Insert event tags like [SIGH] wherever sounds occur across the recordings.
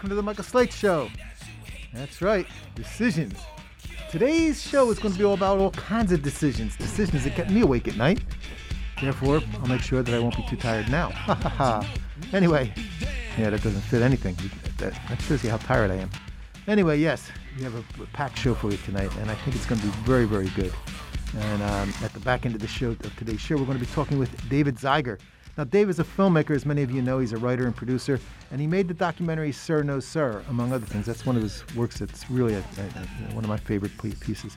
welcome to the Michael Slate Show. That's right, decisions. Today's show is going to be all about all kinds of decisions, decisions that kept me awake at night. Therefore, I'll make sure that I won't be too tired now. [LAUGHS] Ha ha ha. Anyway, yeah, that doesn't fit anything. That shows you how tired I am. Anyway, yes, we have a, a packed show for you tonight, and I think it's going to be very, very good. And um, at the back end of the show of today's show, we're going to be talking with David Zeiger. Now, Dave is a filmmaker, as many of you know. He's a writer and producer, and he made the documentary Sir No Sir, among other things. That's one of his works that's really a, a, one of my favorite pieces,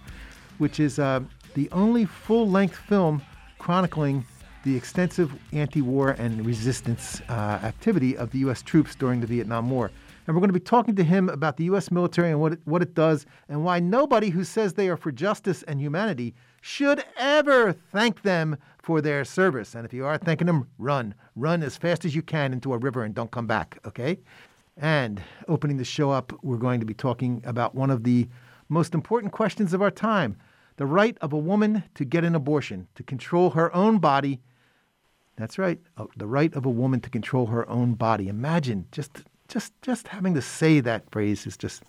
which is uh, the only full length film chronicling the extensive anti war and resistance uh, activity of the U.S. troops during the Vietnam War. And we're going to be talking to him about the U.S. military and what it, what it does, and why nobody who says they are for justice and humanity should ever thank them for their service. And if you are thanking them, run. Run as fast as you can into a river and don't come back, okay? And opening the show up, we're going to be talking about one of the most important questions of our time the right of a woman to get an abortion, to control her own body. That's right, uh, the right of a woman to control her own body. Imagine just just just having to say that phrase is just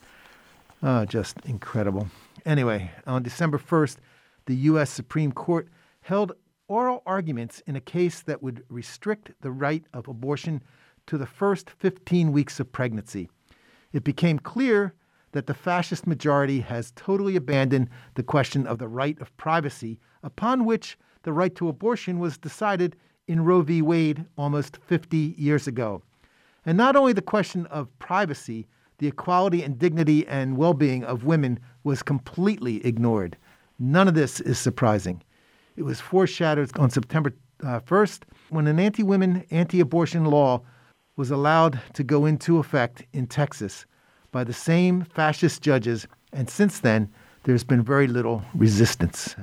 uh, just incredible. Anyway, on December 1st, the U.S. Supreme Court held oral arguments in a case that would restrict the right of abortion to the first 15 weeks of pregnancy. It became clear that the fascist majority has totally abandoned the question of the right of privacy, upon which the right to abortion was decided in Roe v. Wade almost 50 years ago. And not only the question of privacy, the equality and dignity and well being of women was completely ignored. None of this is surprising. It was foreshadowed on September uh, 1st when an anti women, anti abortion law was allowed to go into effect in Texas by the same fascist judges, and since then, there's been very little resistance.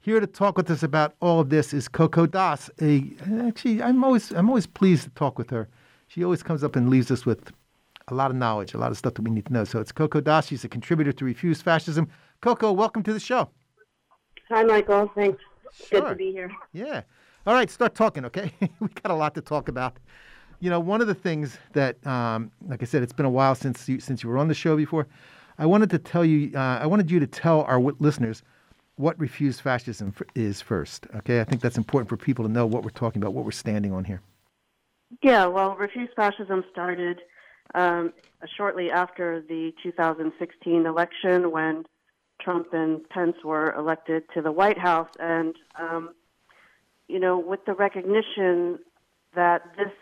Here to talk with us about all of this is Coco Das. A, actually, I'm always, I'm always pleased to talk with her. She always comes up and leaves us with a lot of knowledge, a lot of stuff that we need to know. So it's Coco Das. She's a contributor to Refuse Fascism. Coco, welcome to the show. Hi, Michael. Thanks. Sure. Good to be here. Yeah. All right, start talking, okay? [LAUGHS] we got a lot to talk about. You know, one of the things that, um, like I said, it's been a while since you, since you were on the show before. I wanted to tell you, uh, I wanted you to tell our listeners what refused fascism f- is first. Okay, I think that's important for people to know what we're talking about, what we're standing on here. Yeah, well, refused fascism started um, shortly after the 2016 election when Trump and Pence were elected to the White House, and um, you know, with the recognition that this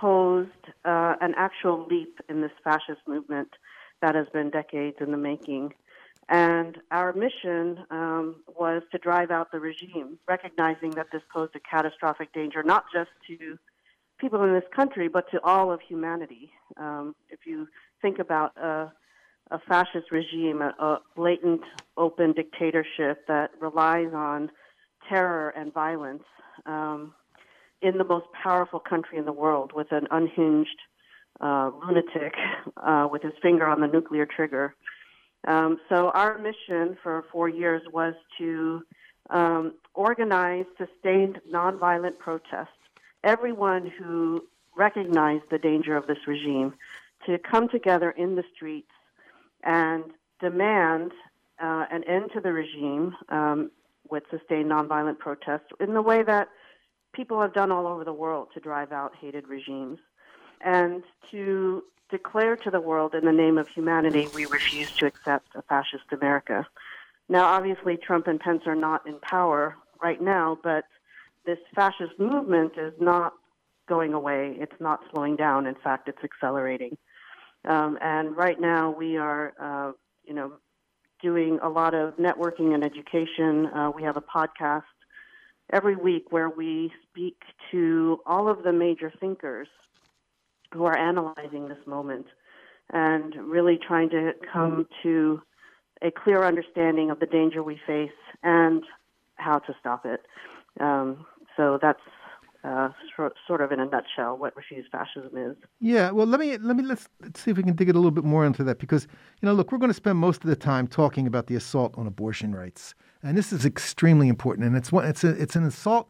posed uh, an actual leap in this fascist movement that has been decades in the making. And our mission um, was to drive out the regime, recognizing that this posed a catastrophic danger not just to people in this country, but to all of humanity. Um, if you think about uh, a fascist regime, a, a blatant, open dictatorship that relies on terror and violence um, in the most powerful country in the world with an unhinged uh, lunatic uh, with his finger on the nuclear trigger. Um, so our mission for four years was to um, organize sustained nonviolent protests. Everyone who recognized the danger of this regime to come together in the streets and demand uh, an end to the regime um, with sustained nonviolent protests in the way that people have done all over the world to drive out hated regimes, and to declare to the world in the name of humanity we refuse to accept a fascist America. Now, obviously, Trump and Pence are not in power right now, but this fascist movement is not going away. It's not slowing down. In fact, it's accelerating. Um, and right now, we are, uh, you know, doing a lot of networking and education. Uh, we have a podcast every week where we speak to all of the major thinkers who are analyzing this moment and really trying to come to a clear understanding of the danger we face and how to stop it. Um, so that's uh, sort of in a nutshell what refuse fascism is. Yeah, well, let me let me let's, let's see if we can dig it a little bit more into that because you know, look, we're going to spend most of the time talking about the assault on abortion rights, and this is extremely important, and it's one it's a, it's an assault,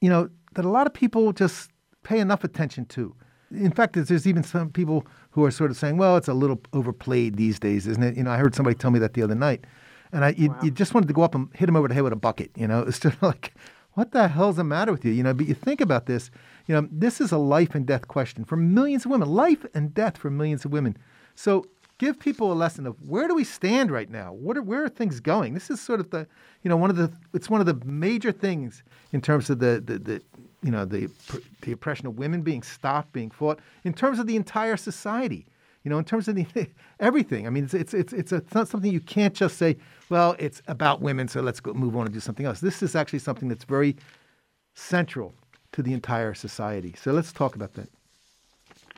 you know, that a lot of people just pay enough attention to. in fact, there's even some people who are sort of saying, "Well, it's a little overplayed these days, isn't it?" You know, I heard somebody tell me that the other night, and I you, wow. you just wanted to go up and hit him over the head with a bucket. You know, [LAUGHS] it's just like, what the hell's the matter with you? You know, but you think about this. You know, this is a life and death question for millions of women. Life and death for millions of women. So give people a lesson of where do we stand right now? What are, where are things going? This is sort of the, you know, one of the, it's one of the major things in terms of the, the, the you know, the, the oppression of women being stopped, being fought, in terms of the entire society, you know, in terms of the, [LAUGHS] everything. I mean, it's, it's, it's, it's, a, it's not something you can't just say, well, it's about women, so let's go move on and do something else. This is actually something that's very central to the entire society. So let's talk about that.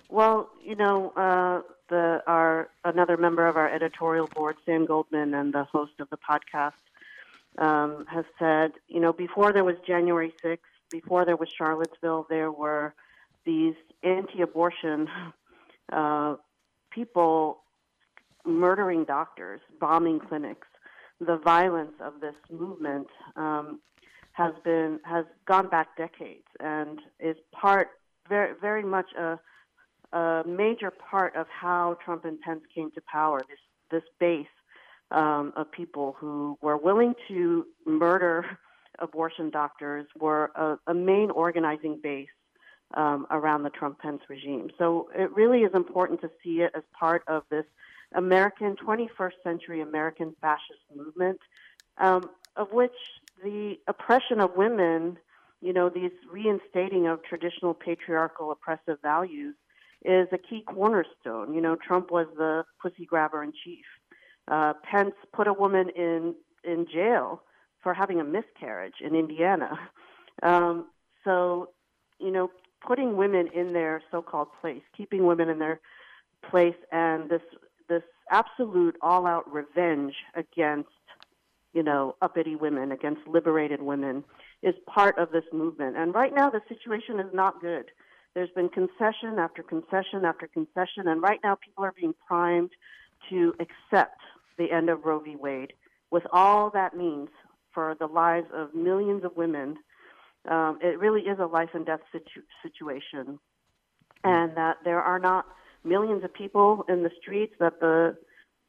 Well, you know, uh, the our another member of our editorial board, Sam Goldman, and the host of the podcast, um, has said, you know, before there was January 6th, before there was Charlottesville, there were these anti-abortion [LAUGHS] uh, people murdering doctors, bombing clinics. The violence of this movement um, has been has gone back decades and is part very very much a a major part of how Trump and Pence came to power. This this base um, of people who were willing to murder [LAUGHS] abortion doctors were a, a main organizing base um, around the Trump Pence regime. So it really is important to see it as part of this American 21st century American fascist movement, um, of which the oppression of women, you know, these reinstating of traditional patriarchal oppressive values is a key cornerstone. You know, Trump was the pussy grabber in chief. Uh, Pence put a woman in in jail for having a miscarriage in Indiana. Um, so, you know, putting women in their so-called place, keeping women in their place, and this this absolute all-out revenge against, you know, uppity women, against liberated women, is part of this movement. And right now, the situation is not good. There's been concession after concession after concession, and right now people are being primed to accept the end of Roe v. Wade with all that means for the lives of millions of women. Um, it really is a life and death situ- situation, and that there are not millions of people in the streets. That the,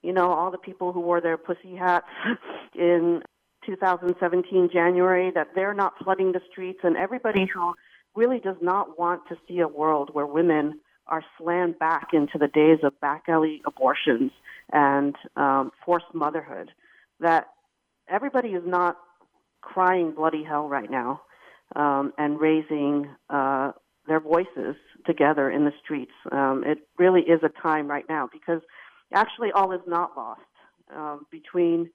you know, all the people who wore their pussy hats [LAUGHS] in 2017 January, that they're not flooding the streets, and everybody who really does not want to see a world where women are slammed back into the days of back alley abortions and um, forced motherhood. That everybody is not crying bloody hell right now um, and raising uh, their voices together in the streets. Um, it really is a time right now because actually all is not lost um, between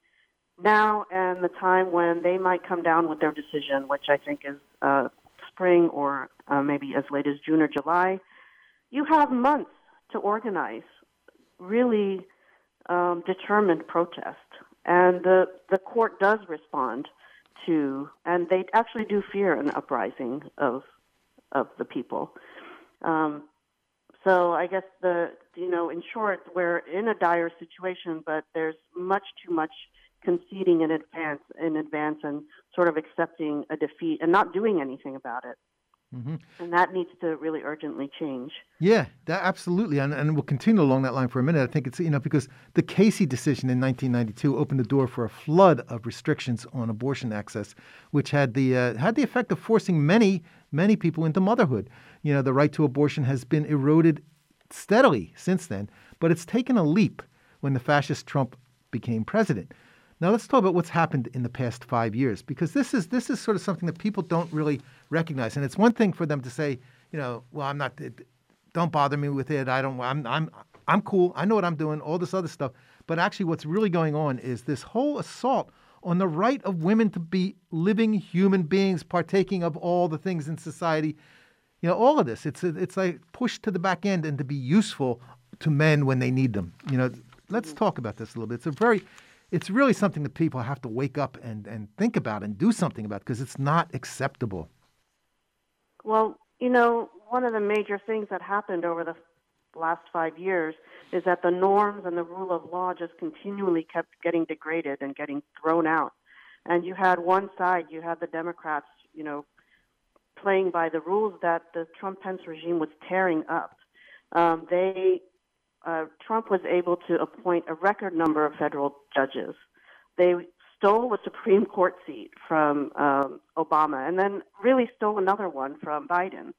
now and the time when they might come down with their decision, which I think is uh, spring or uh, maybe as late as June or July, you have months to organize really um, determined protest. And the, the court does respond to, and they actually do fear an uprising of, of the people. Um, so I guess the, you know, in short, we're in a dire situation, but there's much too much conceding in advance in advance and sort of accepting a defeat and not doing anything about it. Mm-hmm. And that needs to really urgently change. Yeah, that, absolutely. And, and we'll continue along that line for a minute. I think it's, you know, because the Casey decision in 1992 opened the door for a flood of restrictions on abortion access, which had the, uh, had the effect of forcing many, many people into motherhood. You know, the right to abortion has been eroded steadily since then, but it's taken a leap when the fascist Trump became president. Now let's talk about what's happened in the past five years, because this is this is sort of something that people don't really recognize. And it's one thing for them to say, you know, well, I'm not, don't bother me with it. I don't, I'm, I'm, I'm cool. I know what I'm doing. All this other stuff. But actually, what's really going on is this whole assault on the right of women to be living human beings, partaking of all the things in society. You know, all of this. It's it's like pushed to the back end and to be useful to men when they need them. You know, let's talk about this a little bit. It's a very it's really something that people have to wake up and, and think about and do something about because it's not acceptable. Well, you know, one of the major things that happened over the last five years is that the norms and the rule of law just continually kept getting degraded and getting thrown out. And you had one side, you had the Democrats, you know, playing by the rules that the Trump Pence regime was tearing up. Um, they uh, Trump was able to appoint a record number of federal judges. They stole a Supreme Court seat from um, Obama and then really stole another one from Biden.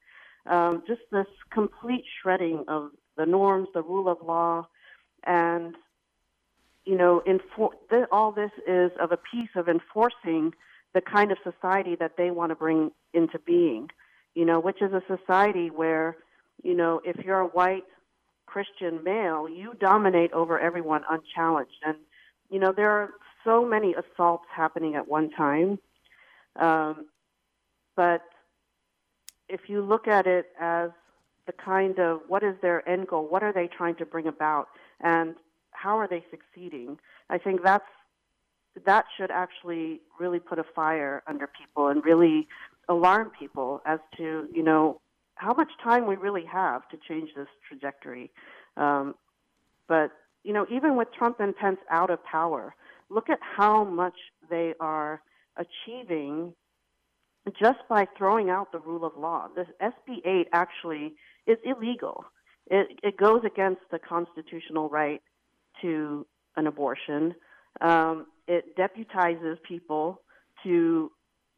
Um, just this complete shredding of the norms, the rule of law, and you know, infor- th- all this is of a piece of enforcing the kind of society that they want to bring into being. You know, which is a society where, you know, if you're a white Christian male, you dominate over everyone unchallenged. And, you know, there are so many assaults happening at one time. Um, but if you look at it as the kind of what is their end goal, what are they trying to bring about, and how are they succeeding, I think that's that should actually really put a fire under people and really alarm people as to you know how much time we really have to change this trajectory. Um, but you know, even with Trump and Pence out of power, look at how much they are achieving just by throwing out the rule of law. This SB 8 actually is illegal. It, it goes against the constitutional right to an abortion. Um, it deputizes people to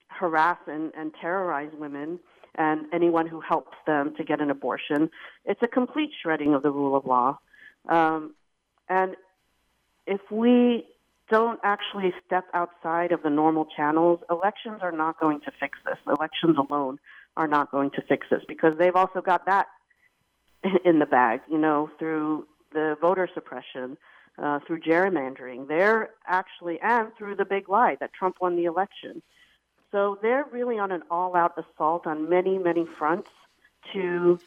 harass and, and terrorize women and anyone who helps them to get an abortion. It's a complete shredding of the rule of law. Um, and if we don't actually step outside of the normal channels, elections are not going to fix this. Elections alone are not going to fix this because they've also got that [LAUGHS] in the bag, you know, through the voter suppression, uh, through gerrymandering. They're actually, and through the big lie that Trump won the election. So they're really on an all out assault on many, many fronts to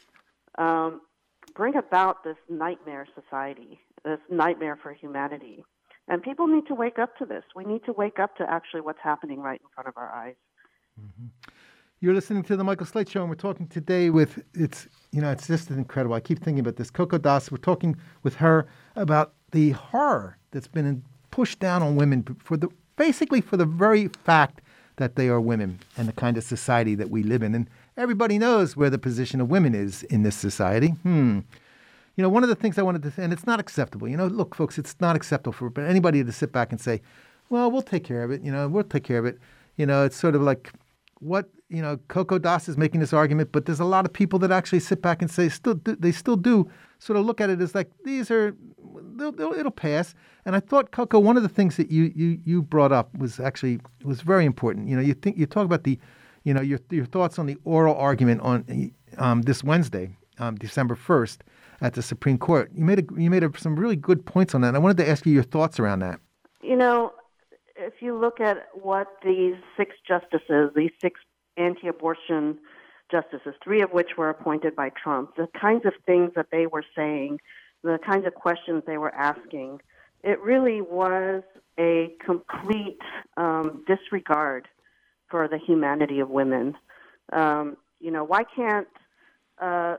um, bring about this nightmare society, this nightmare for humanity. And people need to wake up to this. We need to wake up to actually what's happening right in front of our eyes. Mm-hmm. You're listening to the Michael Slate Show, and we're talking today with it's you know it's just incredible. I keep thinking about this. Coco Das. We're talking with her about the horror that's been pushed down on women for the basically for the very fact that they are women and the kind of society that we live in. And everybody knows where the position of women is in this society. Hmm. You know, one of the things I wanted to, say, and it's not acceptable. You know, look, folks, it's not acceptable for anybody to sit back and say, "Well, we'll take care of it." You know, we'll take care of it. You know, it's sort of like what you know. Coco Das is making this argument, but there's a lot of people that actually sit back and say, still, do, they still do sort of look at it as like these are, they'll, they'll, it'll pass. And I thought, Coco, one of the things that you you you brought up was actually was very important. You know, you think you talk about the, you know, your your thoughts on the oral argument on um, this Wednesday, um, December first, at the Supreme Court. You made a, you made a, some really good points on that. And I wanted to ask you your thoughts around that. You know, if you look at what these six justices, these six anti-abortion justices, three of which were appointed by Trump, the kinds of things that they were saying, the kinds of questions they were asking, it really was a complete um, disregard for the humanity of women. Um, you know, why can't uh,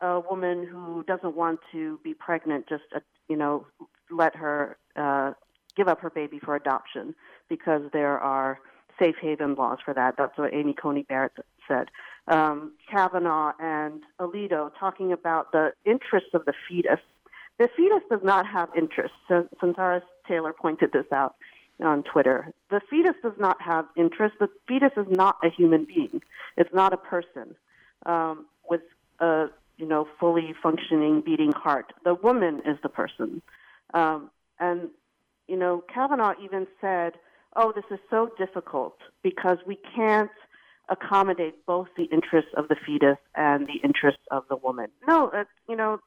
a woman who doesn't want to be pregnant just, uh, you know, let her uh, give up her baby for adoption because there are safe haven laws for that. That's what Amy Coney Barrett said. Um, Kavanaugh and Alito talking about the interests of the fetus. The fetus does not have interests. So, Sunsara Taylor pointed this out on Twitter. The fetus does not have interests. The fetus is not a human being. It's not a person um, with a you know, fully functioning, beating heart. The woman is the person. Um, and, you know, Kavanaugh even said, oh, this is so difficult because we can't accommodate both the interests of the fetus and the interests of the woman. No, uh, you know,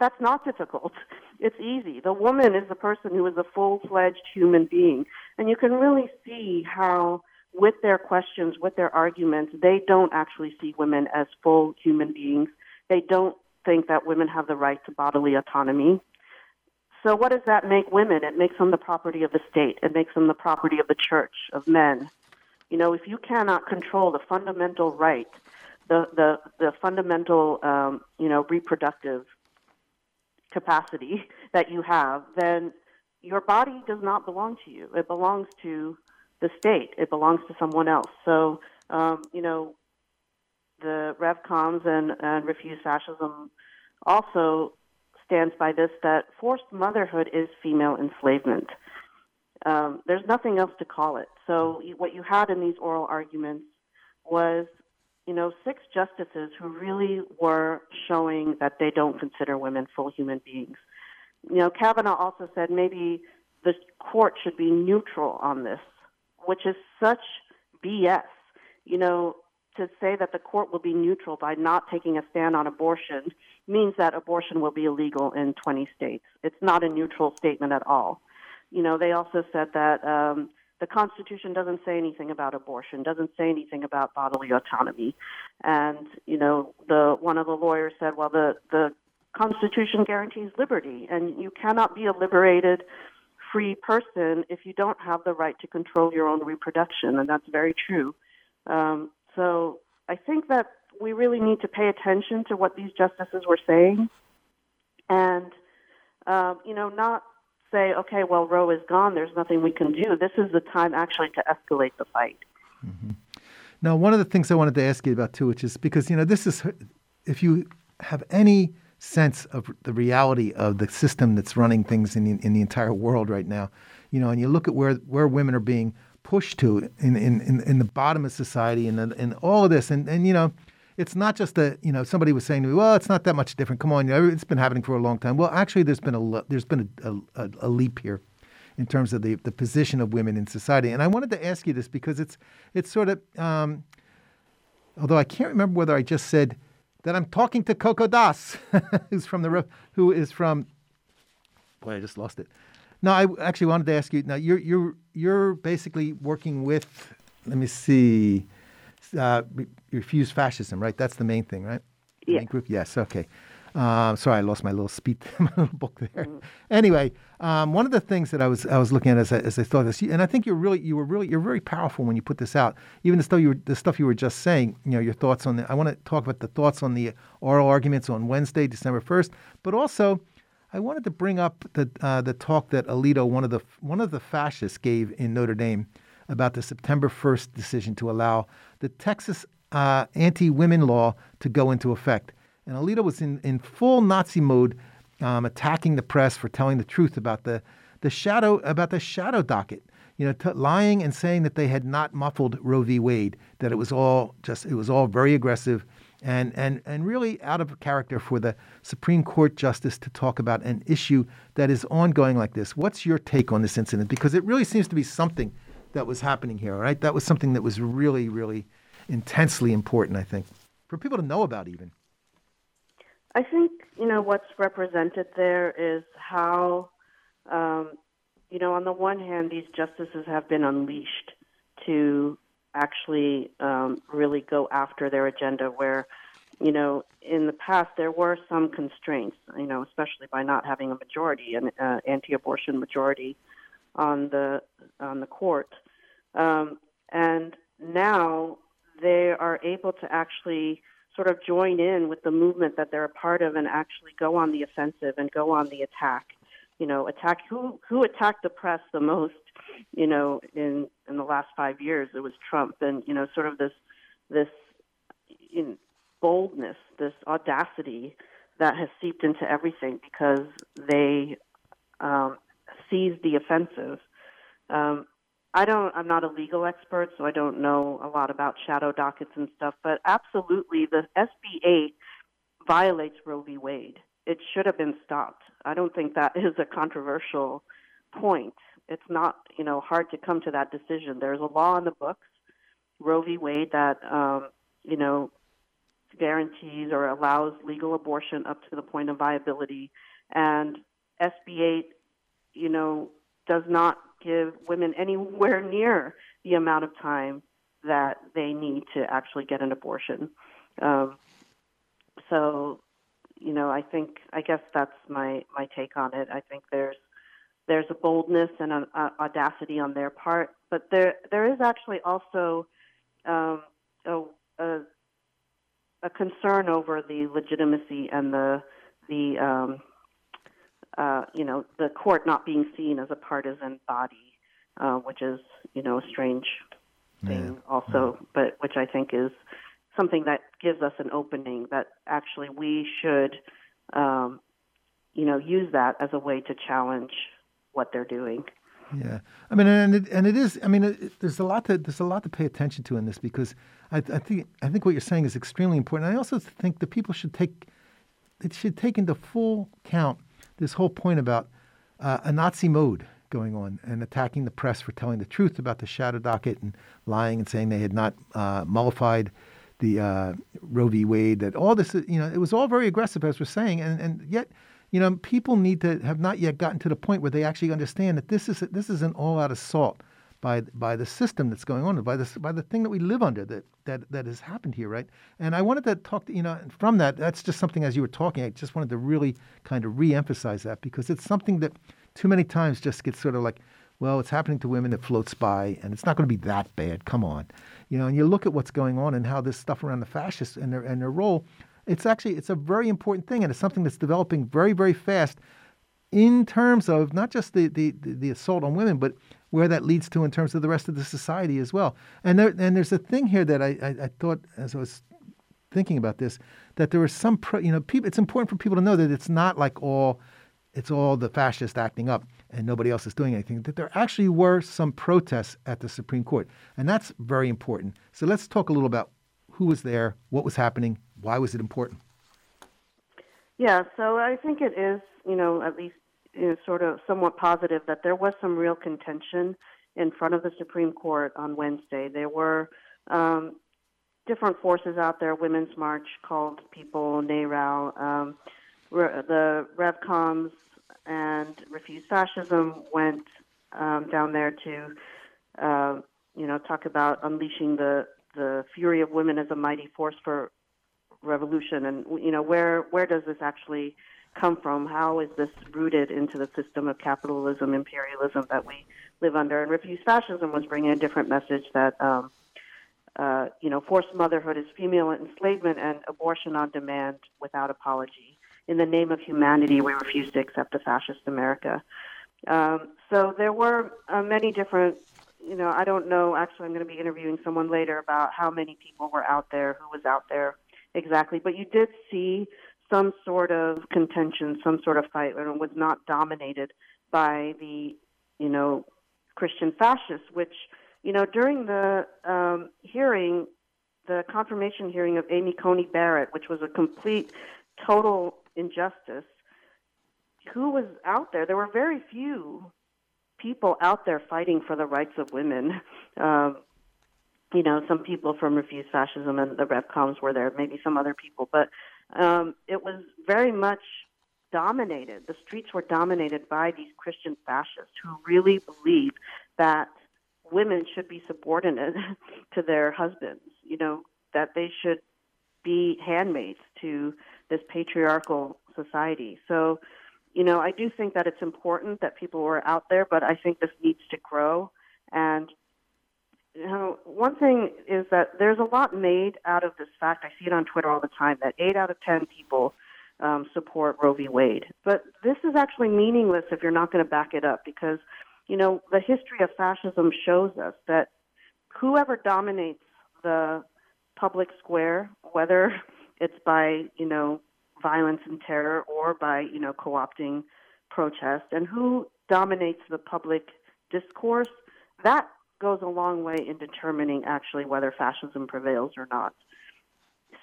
that's not difficult. [LAUGHS] It's easy. The woman is the person who is a full fledged human being. And you can really see how, with their questions, with their arguments, they don't actually see women as full human beings they don't think that women have the right to bodily autonomy. So, what does that make women? It makes them the property of the state. It makes them the property of the church, of men. You know, if you cannot control the fundamental right, the the, the fundamental, um, you know, reproductive capacity [LAUGHS] that you have, then your body does not belong to you. It belongs to the state. It belongs to someone else. So, um, you know, the RevComs and, and Refuse Fascism also stands by this that forced motherhood is female enslavement. Um, there's nothing else to call it. So what you had in these oral arguments was, you know, six justices who really were showing that they don't consider women full human beings. You know, Kavanaugh also said maybe the court should be neutral on this, which is such BS. You know, to say that the court will be neutral by not taking a stand on abortion means that abortion will be illegal in 20 states. It's not a neutral statement at all. You know, they also said that um, the Constitution doesn't say anything about abortion, doesn't say anything about bodily autonomy, and you know, the one of the lawyers said, well, the the Constitution guarantees liberty, and you cannot be a liberated, free person if you don't have the right to control your own reproduction, and that's very true. Um, so I think that we really need to pay attention to what these justices were saying, and um, you know, not say, okay, well, Roe is gone. There's nothing we can do. This is the time actually to escalate the fight. Mm-hmm. Now, one of the things I wanted to ask you about too, which is because you know this is, if you have any sense of the reality of the system that's running things in the, in the entire world right now, you know, and you look at where where women are being pushed to in in, in, in the bottom of society and and all of this, and and you know it's not just that you know somebody was saying to me, well, it's not that much different. Come on, you know, it's been happening for a long time. Well, actually, there's been a there's been a, a, a leap here in terms of the, the position of women in society. And I wanted to ask you this because it's it's sort of um, although I can't remember whether I just said that I'm talking to Coco Das, [LAUGHS] who's from the who is from. Boy, I just lost it. No, I actually wanted to ask you. Now you're you're you're basically working with. Let me see uh, refuse fascism, right? That's the main thing, right? Yeah. Main group. Yes. Okay. Um, sorry, I lost my little speed, [LAUGHS] my little book there. Mm. Anyway, um, one of the things that I was I was looking at as I, as I thought this, and I think you're really you were really you're very powerful when you put this out. Even the stuff you were, the stuff you were just saying, you know, your thoughts on the. I want to talk about the thoughts on the oral arguments on Wednesday, December first, but also. I wanted to bring up the uh, the talk that Alito, one of the one of the fascists, gave in Notre Dame about the September 1st decision to allow the Texas uh, anti women law to go into effect. And Alito was in, in full Nazi mode, um, attacking the press for telling the truth about the, the shadow about the shadow docket. You know, t- lying and saying that they had not muffled Roe v. Wade, that it was all just it was all very aggressive, and and and really out of character for the Supreme Court justice to talk about an issue that is ongoing like this. What's your take on this incident? Because it really seems to be something that was happening here, right? That was something that was really, really intensely important, I think, for people to know about even. I think, you know, what's represented there is how, um, you know, on the one hand, these justices have been unleashed to actually um, really go after their agenda where, you know, in the past there were some constraints, you know, especially by not having a majority, an uh, anti-abortion majority on the on the court, um, and now they are able to actually sort of join in with the movement that they're a part of and actually go on the offensive and go on the attack. You know, attack who who attacked the press the most. You know, in in the last five years, it was Trump, and you know, sort of this this boldness, this audacity that has seeped into everything because they um, seized the offensive. Um, I don't. I'm not a legal expert, so I don't know a lot about shadow dockets and stuff. But absolutely, the SB 8 violates Roe v. Wade. It should have been stopped. I don't think that [LAUGHS] is a controversial point. It's not, you know, hard to come to that decision. There's a law in the books, Roe v. Wade, that um, you know guarantees or allows legal abortion up to the point of viability, and SB 8, you know, does not give women anywhere near the amount of time that they need to actually get an abortion. Um, so, you know, I think I guess that's my my take on it. I think there's there's a boldness and an audacity on their part, but there there is actually also um, a, a, a concern over the legitimacy and the the um, uh, you know, the court not being seen as a partisan body, uh, which is, you know, a strange thing yeah. also, yeah. but which I think is something that gives us an opening that actually we should, um, you know, use that as a way to challenge what they're doing. Yeah, I mean, and it, and it is. I mean, it, there's a lot to there's a lot to pay attention to in this because I, I think I think what you're saying is extremely important. I also think that people should take it should take into full count this whole point about uh, a Nazi mode going on and attacking the press for telling the truth about the shadow docket and lying and saying they had not uh, mollified the uh, Roe v. Wade. That all this, you know, it was all very aggressive, as we're saying, and and yet you know, people need to have not yet gotten to the point where they actually understand that this is this is an all-out assault by by the system that's going on, by this by the thing that we live under that that that has happened here, right? And I wanted to talk, to, you know, from that. That's just something as you were talking. I just wanted to really kind of re-emphasize that because it's something that too many times just gets sort of like, well, it's happening to women. It floats by, and it's not going to be that bad. Come on, you know. And you look at what's going on and how this stuff around the fascists and their and their role it's actually it's a very important thing, and it's something that's developing very very fast in terms of not just the, the, the assault on women, but where that leads to in terms of the rest of the society as well. And there, and there's a thing here that I, I, I thought as I was thinking about this that there was some pro, you know people. It's important for people to know that it's not like all it's all the fascists acting up and nobody else is doing anything. That there actually were some protests at the Supreme Court, and that's very important. So let's talk a little about who was there, what was happening, why was it important? Yeah, so I think it is, you know, at least know, sort of somewhat positive that there was some real contention in front of the Supreme Court on Wednesday. There were um, different forces out there. Women's March called people NARAL. Um, the RevComs and Refuse Fascism went um, down there to, uh, you know, talk about unleashing the the fury of women as a mighty force for revolution and you know where where does this actually come from? How is this rooted into the system of capitalism imperialism that we live under? And refuse fascism was bringing a different message that um, uh, you know forced motherhood is female enslavement and abortion on demand without apology. In the name of humanity we refuse to accept a fascist america. Um, so there were uh, many different you know i don't know actually i'm going to be interviewing someone later about how many people were out there who was out there exactly, but you did see some sort of contention, some sort of fight, and was not dominated by the, you know, Christian fascists, which, you know, during the um, hearing, the confirmation hearing of Amy Coney Barrett, which was a complete, total injustice, who was out there? There were very few people out there fighting for the rights of women. Um, you know, some people from Refuse Fascism and the RevComs were there, maybe some other people, but um, it was very much dominated. The streets were dominated by these Christian fascists who really believe that women should be subordinate [LAUGHS] to their husbands, you know, that they should be handmaids to this patriarchal society. So, you know, I do think that it's important that people were out there, but I think this needs to grow. And you know, one thing is that there's a lot made out of this fact. I see it on Twitter all the time that eight out of ten people um, support Roe v. Wade. But this is actually meaningless if you're not going to back it up because, you know, the history of fascism shows us that whoever dominates the public square, whether it's by, you know, violence and terror or by, you know, co opting protest, and who dominates the public discourse, that goes a long way in determining actually whether fascism prevails or not.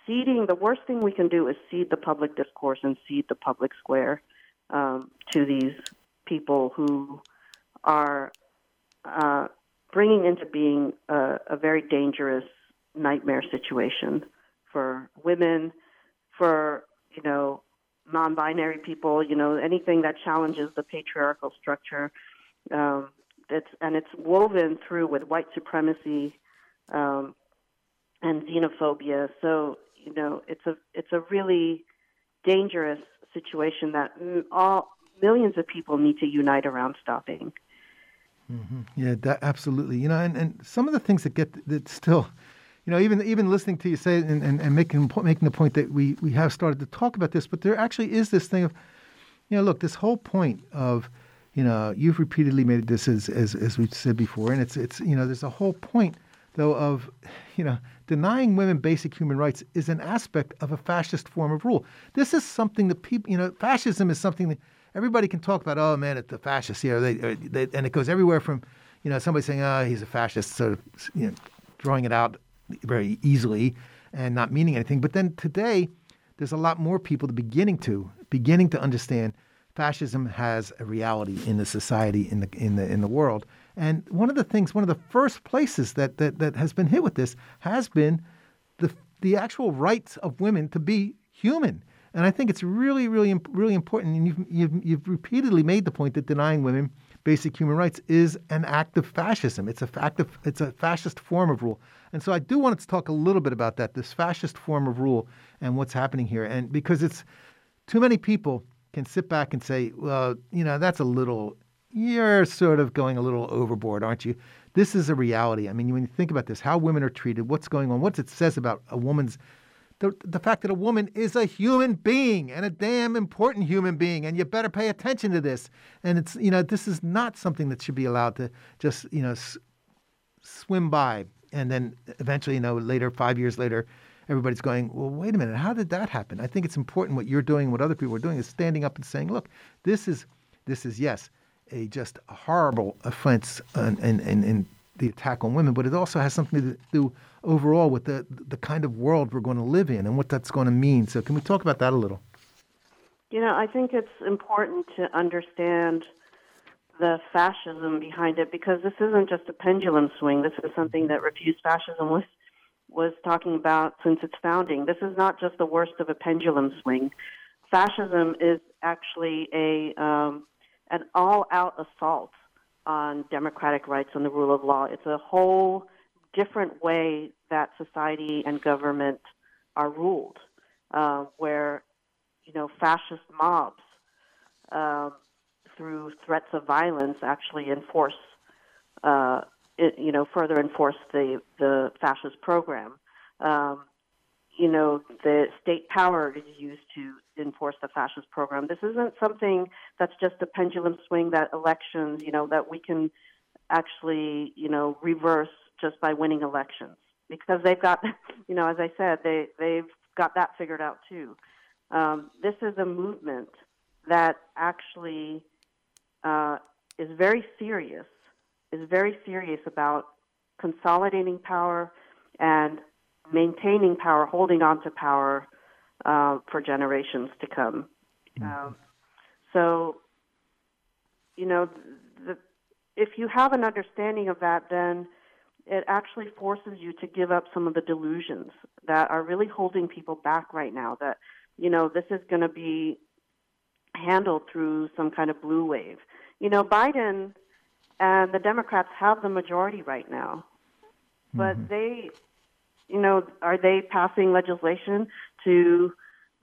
Ceding, the worst thing we can do is cede the public discourse and cede the public square um, to these people who are uh, bringing into being a, a very dangerous nightmare situation for women, for, you know, non binary people, you know, anything that challenges the patriarchal structure. Um, it's and it's woven through with white supremacy um, and xenophobia. So you know, it's a it's a really dangerous situation that all millions of people need to unite around stopping. Mm-hmm. Yeah, that, absolutely. You know, and, and some of the things that get that still, you know, even even listening to you say and, and, and making making the point that we we have started to talk about this, but there actually is this thing of, you know, look, this whole point of you know, you've repeatedly made this as, as, as we've said before, and it's, it's, you know, there's a whole point, though, of, [LAUGHS] you know, denying women basic human rights is an aspect of a fascist form of rule. This is something that people, you know, fascism is something that everybody can talk about. Oh man, it's the fascists here, they, uh, they, and it goes everywhere from, you know, somebody saying, oh, he's a fascist, sort of, you know, throwing it out very easily and not meaning anything. But then today, there's a lot more people beginning to beginning to understand fascism has a reality in the society in the in the in the world. And one of the things, one of the first places that that, that has been hit with this has been the the actual rights of women to be human. And I think it's really, really, really important. And you've, you've, you've repeatedly made the point that denying women basic human rights is an act of fascism. It's a fact of, it's a fascist form of rule. And so I do want to talk a little bit about that, this fascist form of rule and what's happening here. And because it's too many people can sit back and say, well, you know, that's a little, you're sort of going a little overboard, aren't you? This is a reality. I mean, when you think about this, how women are treated, what's going on, what it says about a woman's the, the fact that a woman is a human being and a damn important human being, and you better pay attention to this. And it's, you know, this is not something that should be allowed to just, you know, s- swim by. And then eventually, you know, later, five years later, everybody's going, well, wait a minute, how did that happen? I think it's important what you're doing, what other people are doing, is standing up and saying, look, this is, this is yes, a just horrible offense and, and, and the attack on women, but it also has something to do overall with the the kind of world we're going to live in and what that's going to mean. So, can we talk about that a little? You know, I think it's important to understand the fascism behind it because this isn't just a pendulum swing. This is something that Refuse Fascism was was talking about since its founding. This is not just the worst of a pendulum swing. Fascism is actually a um, an all-out assault on democratic rights and the rule of law. It's a whole different way that society and government are ruled, uh, where you know fascist mobs, um, through threats of violence, actually enforce, uh, you know, further enforce the the fascist program. Um, you know, the state power is used to enforce the fascist program. This isn't something that's just a pendulum swing that elections, you know, that we can actually, you know, reverse just by winning elections because they've got, [LAUGHS] you know, as I said, they they've got that figured out too. Um, this is a movement that actually uh, is very serious, is very serious about consolidating power and maintaining power, holding on to power uh, for generations to come. Mm-hmm. Um, so, you know, the, if you have an understanding of that, then it actually forces you to give up some of the delusions that are really holding people back right now. That, you know, this is going to be handled through some kind of blue wave. You know, Biden and the Democrats have the majority right now, but mm-hmm. they, you know, are they passing legislation to,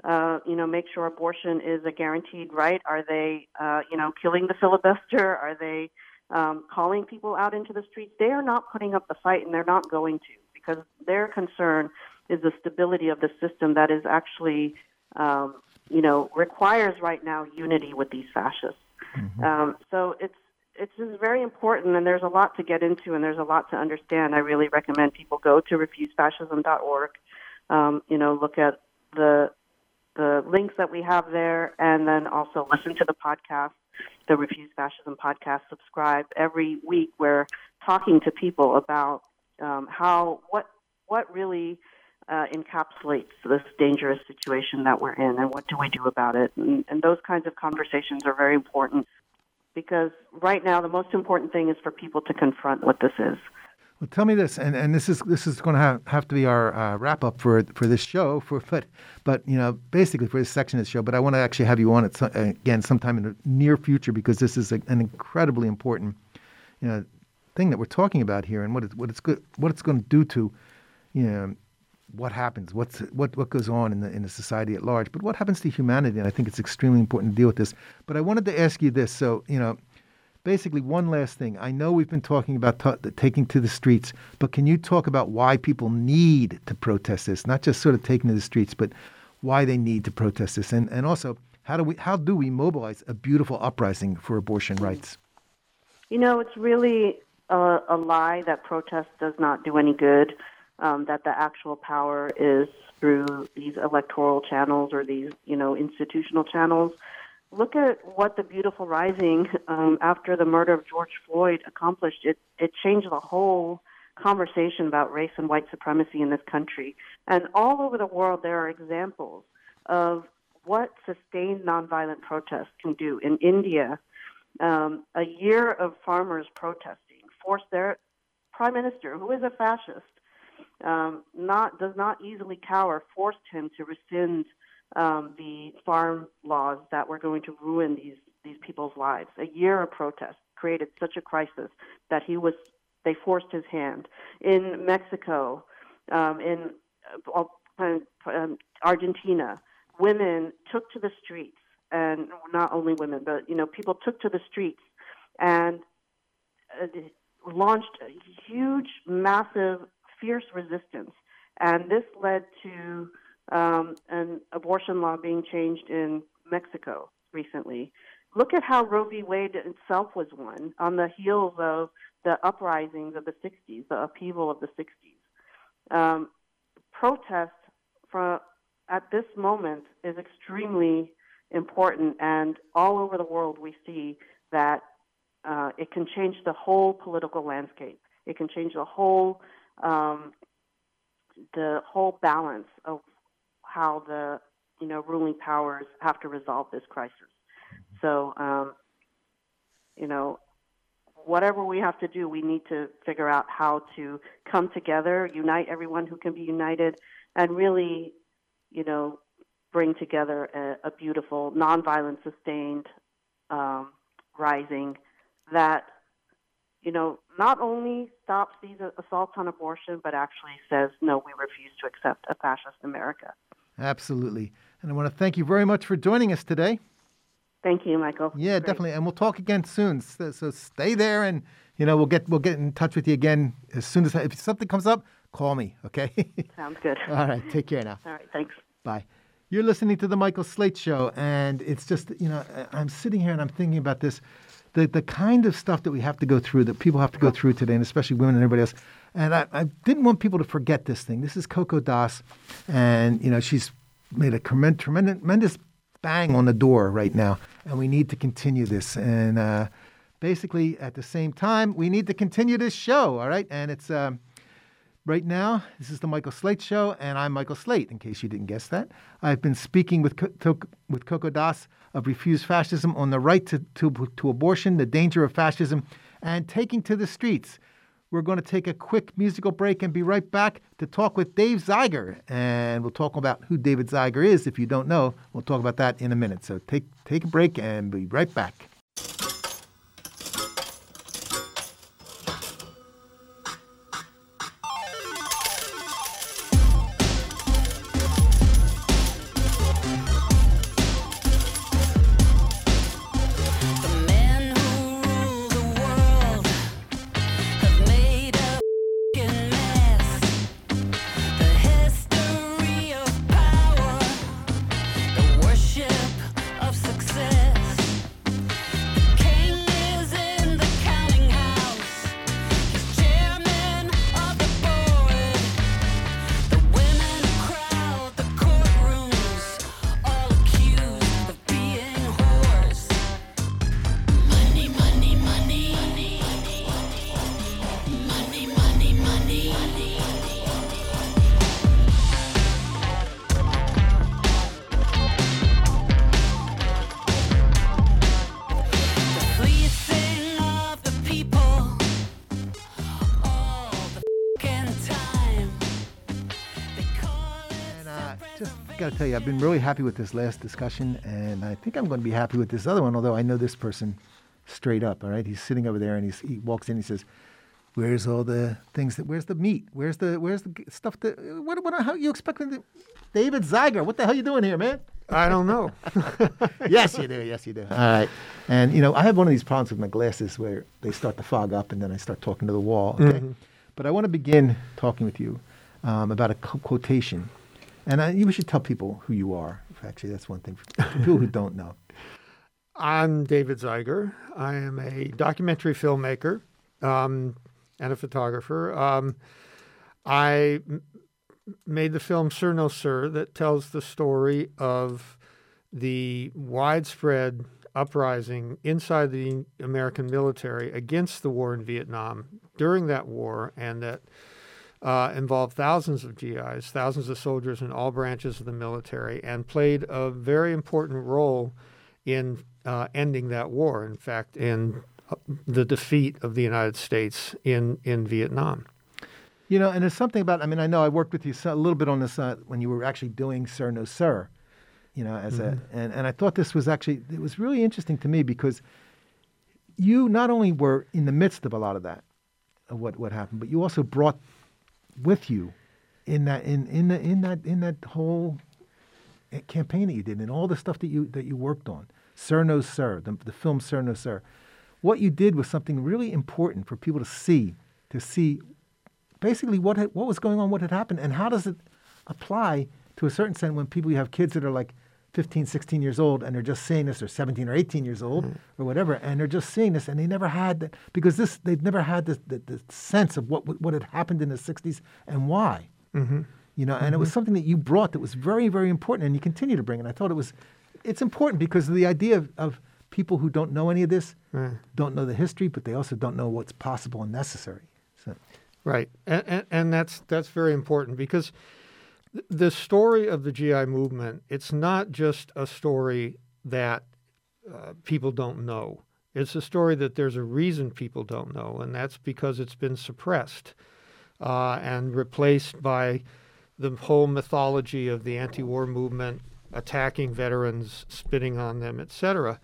uh, you know, make sure abortion is a guaranteed right? Are they, uh, you know, killing the filibuster? Are they um, calling people out into the streets, they are not putting up the fight and they're not going to because their concern is the stability of the system that is actually, um, you know, requires right now unity with these fascists. Mm-hmm. Um, so it's it's just very important, and there's a lot to get into, and there's a lot to understand. I really recommend people go to refusefascism.org. Um, you know, look at the the links that we have there, and then also listen to the podcast the Refuse Fascism podcast. Subscribe every week. We're talking to people about um, how what what really uh, encapsulates this dangerous situation that we're in, and what do we do about it? And, and those kinds of conversations are very important because right now the most important thing is for people to confront what this is. Well, tell me this, and, and this is this is going to have, have to be our uh, wrap up for for this show. For but but you know basically for this section of the show. But I want to actually have you on it so, again sometime in the near future because this is a, an incredibly important you know thing that we're talking about here, and what it's what it's good what it's going to do to you know what happens, what's what what goes on in the in the society at large, but what happens to humanity. And I think it's extremely important to deal with this. But I wanted to ask you this. So you know basically, one last thing. I know we've been talking about t- taking to the streets, but can you talk about why people need to protest this? Not just sort of taking to the streets, but why they need to protest this, and and also how do we how do we mobilize a beautiful uprising for abortion rights? You know, it's really a, a lie that protest does not do any good. Um, that the actual power is through these electoral channels or these, you know, institutional channels. Look at what the beautiful rising um, after the murder of George Floyd accomplished. It it changed the whole conversation about race and white supremacy in this country. And all over the world, there are examples of what sustained nonviolent protest can do. In India, um, a year of farmers protesting forced their prime minister, who is a fascist, um, not does not easily cower, forced him to rescind um, the farm laws that were going to ruin these these people's lives. A year of protest created such a crisis that he was they forced his hand. In Mexico, um, in uh, um, Argentina, women took to the streets, and not only women, but you know, people took to the streets and uh, launched a huge, massive, fierce resistance, and this led to um, an abortion law being changed in Mexico recently. Look at how Roe v. Wade itself was won on the heels of the uprisings of the 60s, the upheaval of the 60s. Um, protest at this moment is extremely important, and all over the world we see that uh, it can change the whole political landscape. It can change the whole um, the whole balance of how the you know ruling powers have to resolve this crisis. So um, you know whatever we have to do, we need to figure out how to come together, unite everyone who can be united, and really you know, bring together a, a beautiful, nonviolent, sustained um, rising that, you know, not only stops these assaults on abortion, but actually says, no, we refuse to accept a fascist America. Absolutely. And I want to thank you very much for joining us today. Thank you, Michael. Yeah, Great. definitely. And we'll talk again soon. So, so, stay there and, you know, we'll get we'll get in touch with you again as soon as if something comes up, call me, okay? [LAUGHS] Sounds good. All right, take care now. [LAUGHS] All right, thanks. Bye. You're listening to the Michael Slate Show, and it's just, you know, I'm sitting here and I'm thinking about this, the, the kind of stuff that we have to go through, that people have to go through today, and especially women and everybody else. And I, I didn't want people to forget this thing. This is Coco Das, and, you know, she's made a tremendous, tremendous bang on the door right now, and we need to continue this. And uh, basically, at the same time, we need to continue this show, all right? And it's, um, Right now, this is the Michael Slate Show, and I'm Michael Slate, in case you didn't guess that. I've been speaking with, with Coco Das of Refuse Fascism on the right to, to, to abortion, the danger of fascism, and taking to the streets. We're going to take a quick musical break and be right back to talk with Dave Zeiger. And we'll talk about who David Zeiger is. If you don't know, we'll talk about that in a minute. So take, take a break and be right back. Been really happy with this last discussion, and I think I'm going to be happy with this other one. Although I know this person straight up. All right, he's sitting over there, and he's, he walks in. And he says, "Where's all the things that? Where's the meat? Where's the where's the stuff that? What what? How you expecting? The, David Zeiger, what the hell you doing here, man?" I don't know. [LAUGHS] yes, you do. Yes, you do. All right. And, you know, I have one of these problems with my glasses where they start to fog up and then I start talking to the wall. Okay. Mm-hmm. But I want to begin talking with you um, about a quotation and I, you should tell people who you are. Actually, that's one thing for [LAUGHS] people who don't know. I'm David Zeiger. I am a documentary filmmaker um, and a photographer. Um, I m- made the film Sir No Sir that tells the story of the widespread uprising inside the American military against the war in Vietnam during that war, and that uh, involved thousands of GIs, thousands of soldiers in all branches of the military, and played a very important role in uh, ending that war. In fact, in uh, the defeat of the United States in, in Vietnam. You know, and there's something about. I mean, I know I worked with you a little bit on this uh, when you were actually doing Sir No Sir. You know, as mm-hmm. a and, and I thought this was actually it was really interesting to me because you not only were in the midst of a lot of that, of what what happened, but you also brought with you in that in in the, in that in that whole eh, campaign that you did and all the stuff that you that you worked on. Sir No Sir, the, the film Sir No Sir. What you did was something really important for people to see, to see basically what had, what was going on, what had happened, and how does it apply to a certain extent when people you have kids that are like 15, 16 years old and they're just seeing this, or 17 or 18 years old mm-hmm. or whatever, and they're just seeing this and they never had that because this they've never had this the, the sense of what what had happened in the 60s and why. Mm-hmm. You know, and mm-hmm. it was mm-hmm. something that you brought that was very, very important, and you continue to bring. And I thought it was, it's important because the idea of, of people who don't know any of this, mm. don't know the history, but they also don't know what's possible and necessary. So. Right, and, and, and that's that's very important because the story of the GI movement it's not just a story that uh, people don't know. It's a story that there's a reason people don't know, and that's because it's been suppressed uh, and replaced by the whole mythology of the anti-war movement attacking veterans, spitting on them, etc.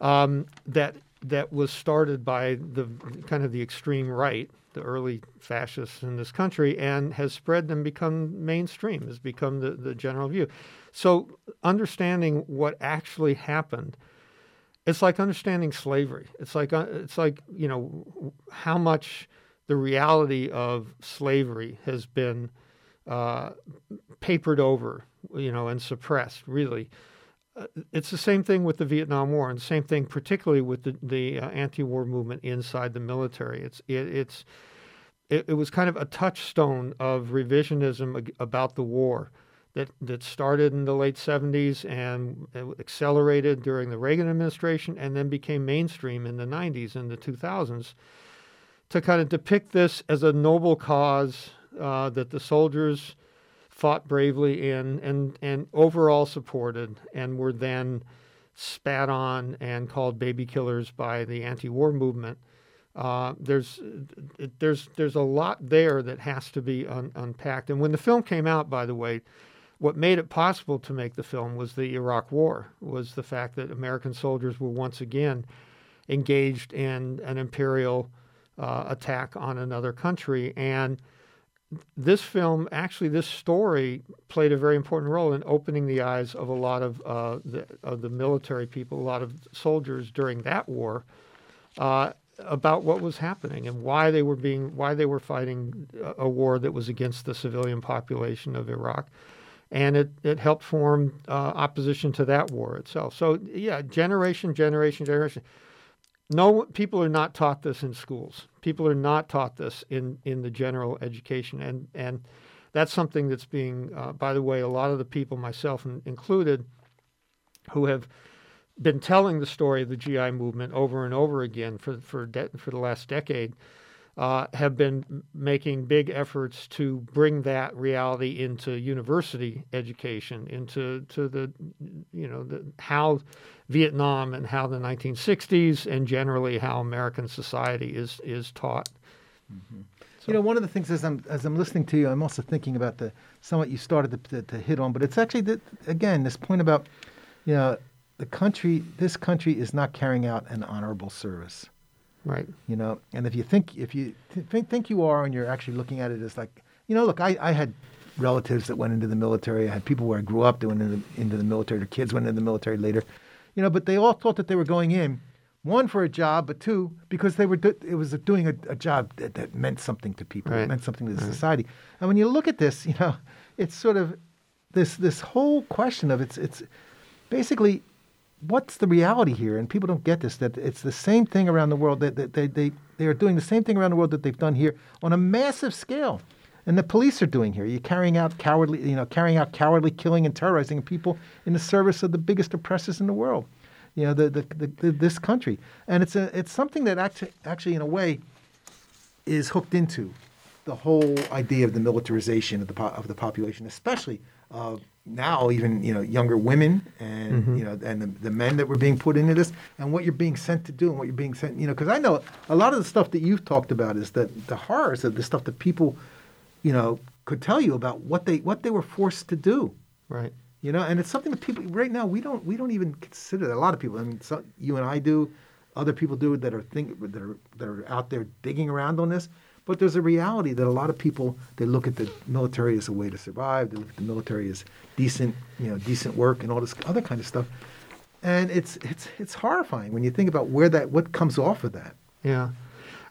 Um, that that was started by the kind of the extreme right the early fascists in this country and has spread and become mainstream, has become the, the general view. So, understanding what actually happened, it's like understanding slavery. It's like, uh, it's like you know, how much the reality of slavery has been uh, papered over, you know, and suppressed, really. Uh, it's the same thing with the Vietnam War, and same thing particularly with the, the uh, anti-war movement inside the military. It's it, it's it, it, was kind of a touchstone of revisionism about the war that that started in the late 70s and accelerated during the Reagan administration, and then became mainstream in the 90s and the 2000s to kind of depict this as a noble cause uh, that the soldiers fought bravely in and, and overall supported and were then spat on and called baby killers by the anti-war movement. Uh, there's there's there's a lot there that has to be un- unpacked. And when the film came out, by the way, what made it possible to make the film was the Iraq War, was the fact that American soldiers were once again engaged in an imperial uh, attack on another country, and this film, actually, this story played a very important role in opening the eyes of a lot of, uh, the, of the military people, a lot of soldiers during that war, uh, about what was happening and why they were being, why they were fighting a, war that was against the civilian population of Iraq, and it it helped form uh, opposition to that war itself. So yeah, generation, generation, generation. No, people are not taught this in schools. People are not taught this in, in the general education, and and that's something that's being, uh, by the way, a lot of the people, myself included, who have been telling the story of the GI movement over and over again for for de- for the last decade uh, have been making big efforts to bring that reality into university education, into to the you know the, how Vietnam and how the 1960s and generally how American society is is taught. Mm-hmm. So. You know, one of the things as I'm as I'm listening to you, I'm also thinking about the somewhat you started to, to, to hit on, but it's actually the, again this point about you know the country. This country is not carrying out an honorable service. Right. You know, and if you think if you think think you are, and you're actually looking at it as like, you know, look, I, I had relatives that went into the military. I had people where I grew up that went into, into the military. Their kids went into the military later. You know, but they all thought that they were going in, one for a job, but two because they were do, it was doing a, a job that, that, meant something to people. Right. It meant something to the right. society. And when you look at this, you know, it's sort of this this whole question of it's it's basically what's the reality here? And people don't get this that it's the same thing around the world that, they, they, they are doing the same thing around the world that they've done here on a massive scale. and the police are doing here. You're carrying out cowardly, you know, carrying out cowardly killing and terrorizing people in the service of the biggest oppressors in the world. You know, the, the, the, the this country, and it's a it's something that actually actually in a way is hooked into the whole idea of the militarization of the po- of the population, especially uh, now even you know younger women and Mm-hmm. you know and the, the men that were being put into this and what you're being sent to do and what you're being sent you know because I know a lot of the stuff that you've talked about is that the horrors of the stuff that people you know could tell you about what they what they were forced to do Right. you know and it's something that people right now we don't we don't even consider that a lot of people i mean so, you and i do other people do that are think that are that are out there digging around on this but there's a reality that a lot of people they look at the military as a way to survive they look at the military as decent you know decent work and all this other kind of stuff and it's it's it's horrifying when you think about where that what comes off of that Yeah,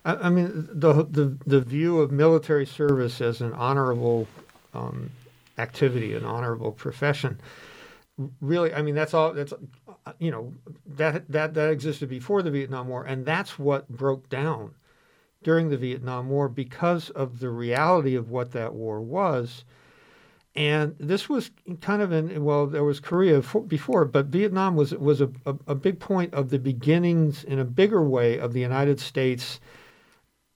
I, I mean the, the the view of military service as an honorable um, activity, an honorable profession. Really, I mean that's all. That's uh, you know that that that existed before the Vietnam War, and that's what broke down during the Vietnam War because of the reality of what that war was. And this was kind of in well, there was Korea for, before, but Vietnam was was a, a, a big point of the beginnings in a bigger way of the United States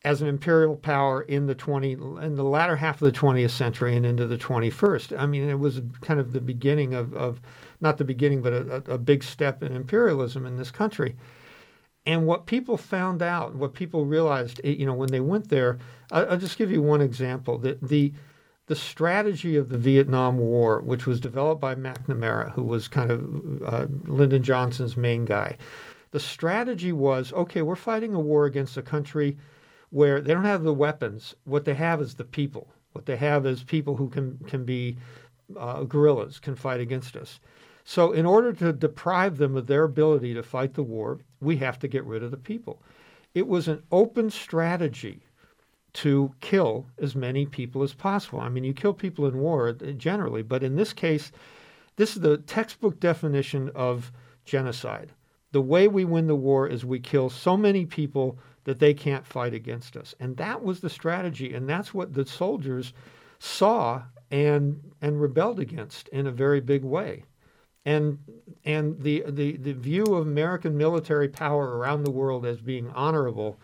as an imperial power in the 20 in the latter half of the 20th century and into the 21st. I mean, it was kind of the beginning of, of not the beginning, but a, a big step in imperialism in this country. And what people found out, what people realized, eh, you know, when they went there, I'll, just give you one example. The, the the strategy of the Vietnam War, which was developed by McNamara, who was kind of uh, Lyndon Johnson's main guy, the strategy was okay, we're fighting a war against a country where they don't have the weapons. What they have is the people. What they have is people who can can be uh, guerrillas, can fight against us. So, in order to deprive them of their ability to fight the war, we have to get rid of the people. It was an open strategy to kill as many people as possible. I mean, you kill people in war uh, generally, but in this case, this is the textbook definition of genocide. The way we win the war is we kill so many people that they can't fight against us. And that was the strategy, and that's what the soldiers saw and and rebelled against in a very big way. And and the the, the view of American military power around the world as being honorable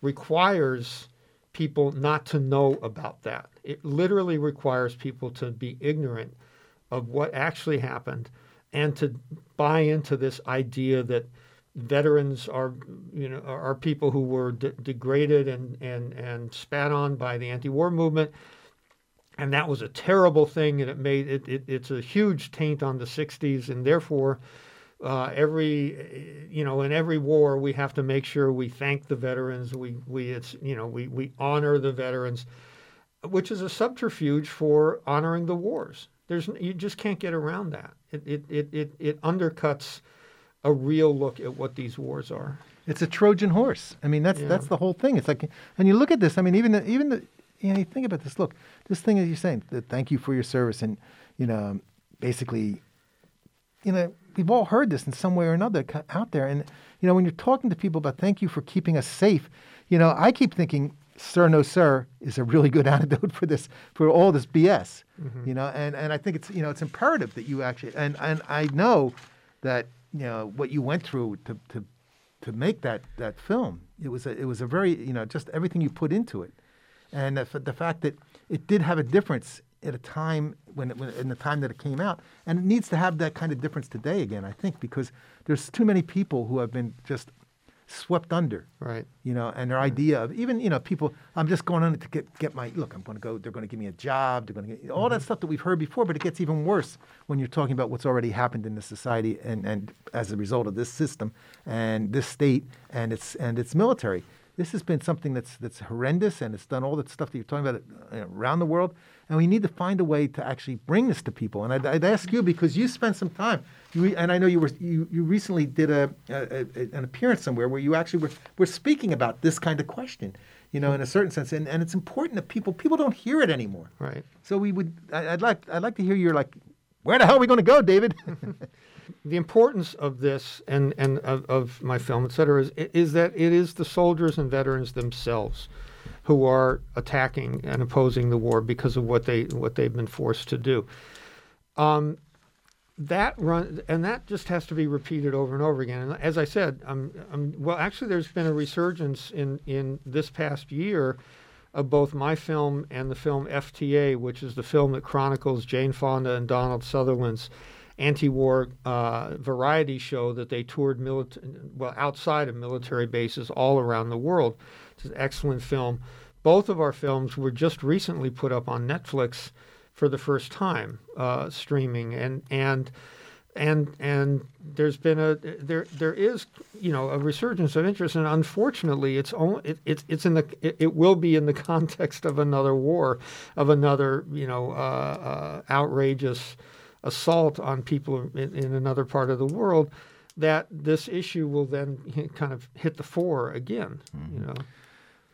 requires people not to know about that. It literally requires people to be ignorant of what actually happened and to buy into this idea that veterans are you know are people who were de- degraded and and and spat on by the anti-war movement and that was a terrible thing and it made it, it it's a huge taint on the 60s and therefore uh, every you know in every war we have to make sure we thank the veterans we we it's you know we we honor the veterans which is a subterfuge for honoring the wars there's you just can't get around that it it it it, it undercuts a real look at what these wars are It's a Trojan horse. I mean, that's Yeah. that's the whole thing. It's like, and you look at this. I mean, even the, even the, you know, you think about this. Look, this thing that you're saying. That thank you for your service, and you know, basically, you know, we've all heard this in some way or another out there. And you know, when you're talking to people about thank you for keeping us safe, you know, I keep thinking, sir, no, sir, is a really good [LAUGHS] antidote for this, for all this BS. Mm-hmm. You know, and and I think it's you know it's imperative that you actually and and I know that you know what you went through to to to make that that film. It was a it was a very you know just everything you put into it, and the, the fact that it did have a difference at a time when, it, when in the time that it came out, and it needs to have that kind of difference today again. I think because there's too many people who have been just swept under right you know, and their idea of even, you know, people, I'm just going on to get, get my, look, I'm going to go, they're going to give me a job, they're going to get, all that mm-hmm. stuff that we've heard before, but it gets even worse when you're talking about what's already happened in the society and, and as a result of this system and this state and its, and its military. This has been something that's, that's horrendous and it's done all that stuff that you're talking about uh, around the world. And we need to find a way to actually bring this to people. And I'd, I'd ask you because you spent some time, you, and I know you were you, you recently did a, a, a an appearance somewhere where you actually were, were speaking about this kind of question, you know, in a certain sense. And, and it's important that people people don't hear it anymore. right So we would I, I'd like I'd like to hear your like, where the hell are we going to go, David? [LAUGHS] the importance of this and, and of, of my film, et cetera, is, is that it is the soldiers and veterans themselves who are attacking and opposing the war because of what they what they've been forced to do. Um, that run and that just has to be repeated over and over again. And as I said, um, well, actually, there's been a resurgence in in this past year of both my film and the film FTA, which is the film that chronicles Jane Fonda and Donald Sutherland's anti-war uh, variety show that they toured milita- well outside of military bases all around the world. It's an excellent film. Both of our films were just recently put up on Netflix for the first time, uh, streaming, and and and and there's been a there there is you know a resurgence of interest, and unfortunately, it's only it, it it's in the it, it, will be in the [LAUGHS] context of another war, of another you know uh, uh, outrageous assault on people in, in, another part of the world, that this issue will then kind of hit the fore again. Mm-hmm. You know.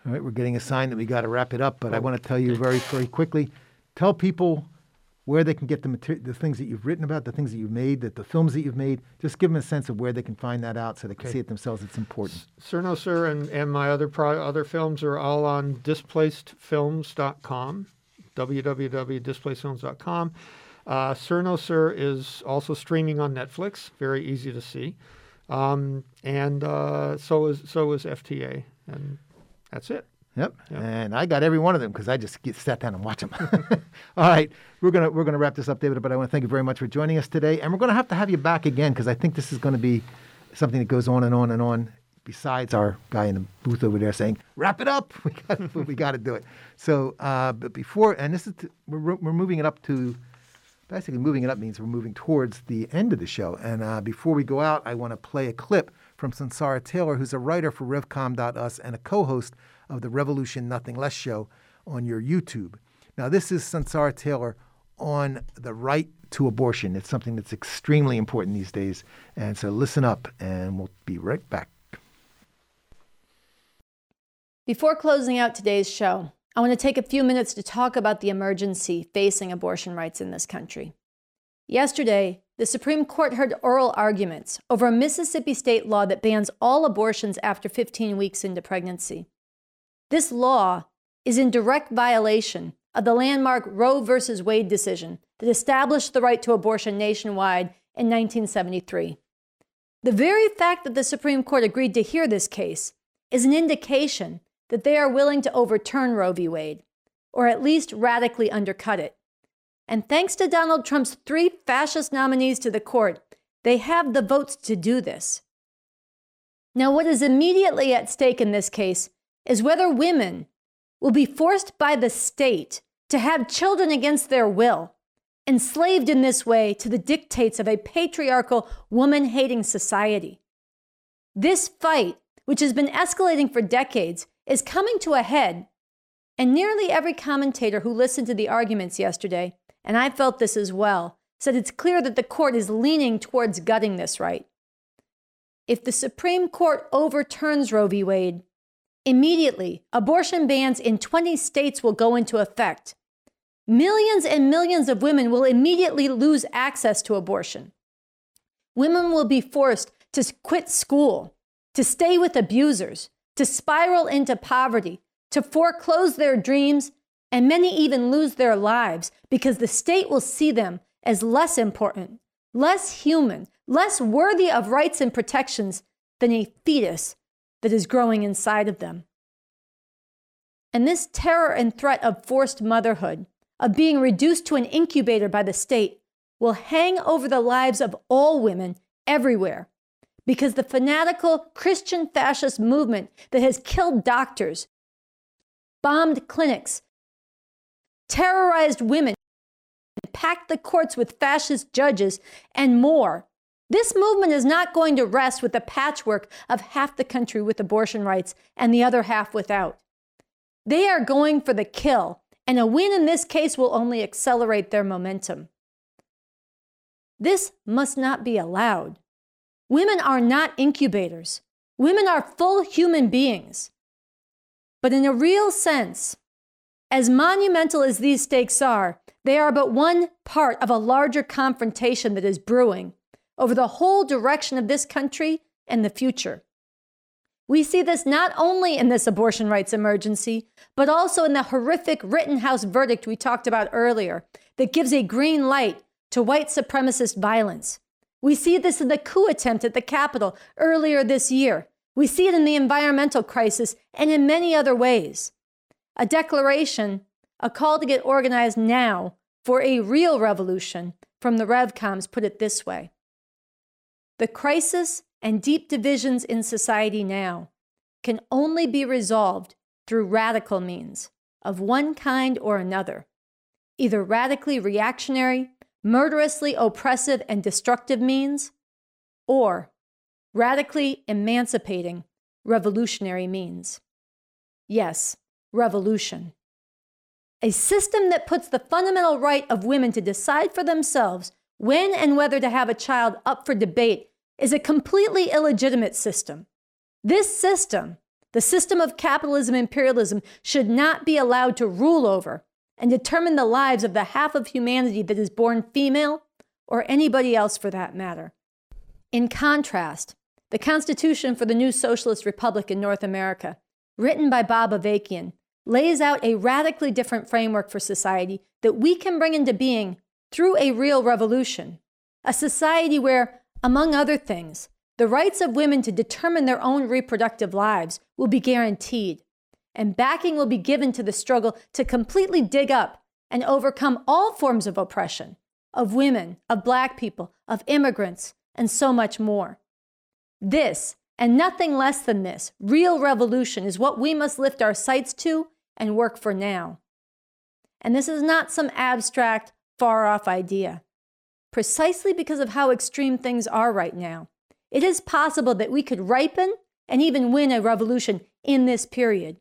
All right, we're getting a sign that we got to wrap it up, but oh. I want to tell you very very quickly. Tell people where they can get the material, the things that you've written about, the things that you've made, that the films that you've made. Just give them a sense of where they can find that out, so they can okay. see it themselves. It's important. Sir No Sir and, and my other pro- other films are all on displacedfilms.com, www.displacedfilms.com. Uh, Sir No Sir is also streaming on Netflix. Very easy to see, um, and uh, so is so is FTA, and that's it. Yep. yep. And I got every one of them because I just get sat down and watch them. [LAUGHS] All right, we're gonna we're gonna wrap this up, David. But I want to thank you very much for joining us today, and we're gonna have to have you back again because I think this is going to be something that goes on and on and on. Besides our guy in the booth over there saying, "Wrap it up," [LAUGHS] we got we got to do it. So, uh, but before, and this is to, we're we're moving it up to basically moving it up means we're moving towards the end of the show. And uh, before we go out, I want to play a clip from Sunsara Taylor, who's a writer for Revcom.us and a co-host of the Revolution Nothing Less show on your YouTube. Now, this is Sunsara Taylor on the right to abortion. It's something that's extremely important these days. And so listen up, and we'll be right back. Before closing out today's show, I want to take a few minutes to talk about the emergency facing abortion rights in this country. Yesterday, the Supreme Court heard oral arguments over a Mississippi state law that bans all abortions after 15 weeks into pregnancy. This law is in direct violation of the landmark Roe v. Wade decision that established the right to abortion nationwide in 1973. The very fact that the Supreme Court agreed to hear this case is an indication that they are willing to overturn Roe v. Wade, or at least radically undercut it. And thanks to Donald Trump's three fascist nominees to the court, they have the votes to do this. Now, what is immediately at stake in this case is whether women will be forced by the state to have children against their will, enslaved in this way to the dictates of a patriarchal, woman hating society. This fight, which has been escalating for decades, is coming to a head, and nearly every commentator who listened to the arguments yesterday, and I felt this as well, said it's clear that the court is leaning towards gutting this right. If the Supreme Court overturns Roe v. Wade, Immediately, abortion bans in 20 states will go into effect. Millions and millions of women will immediately lose access to abortion. Women will be forced to quit school, to stay with abusers, to spiral into poverty, to foreclose their dreams, and many even lose their lives because the state will see them as less important, less human, less worthy of rights and protections than a fetus that is growing inside of them. And this terror and threat of forced motherhood, of being reduced to an incubator by the state, will hang over the lives of all women everywhere. Because the fanatical Christian fascist movement that has killed doctors, bombed clinics, terrorized women, packed the courts with fascist judges, and more this movement is not going to rest with the patchwork of half the country with abortion rights and the other half without. They are going for the kill, and a win in this case will only accelerate their momentum. This must not be allowed. Women are not incubators. Women are full human beings. But in a real sense, as monumental as these stakes are, they are but one part of a larger confrontation that is brewing over the whole direction of this country and the future. We see this not only in this abortion rights emergency, but also in the horrific Rittenhouse verdict we talked about earlier that gives a green light to white supremacist violence. We see this in the coup attempt at the Capitol earlier this year. We see it in the environmental crisis and in many other ways. A declaration, a call to get organized now for a real revolution from the RevComs put it this way The crisis and deep divisions in society now can only be resolved through radical means of one kind or another, either radically reactionary, murderously oppressive and destructive means, or radically emancipating revolutionary means. Yes, revolution. A system that puts the fundamental right of women to decide for themselves when and whether to have a child up for debate is a completely illegitimate system. This system, the system of capitalism imperialism, should not be allowed to rule over and determine the lives of the half of humanity that is born female or anybody else for that matter. In contrast, the Constitution for the New Socialist Republic in North America, written by Bob Avakian, lays out a radically different framework for society that we can bring into being through a real revolution. A society where among other things, the rights of women to determine their own reproductive lives will be guaranteed, and backing will be given to the struggle to completely dig up and overcome all forms of oppression of women, of black people, of immigrants, and so much more. This, and nothing less than this, real revolution is what we must lift our sights to and work for now. And this is not some abstract, far off idea precisely because of how extreme things are right now. It is possible that we could ripen and even win a revolution in this period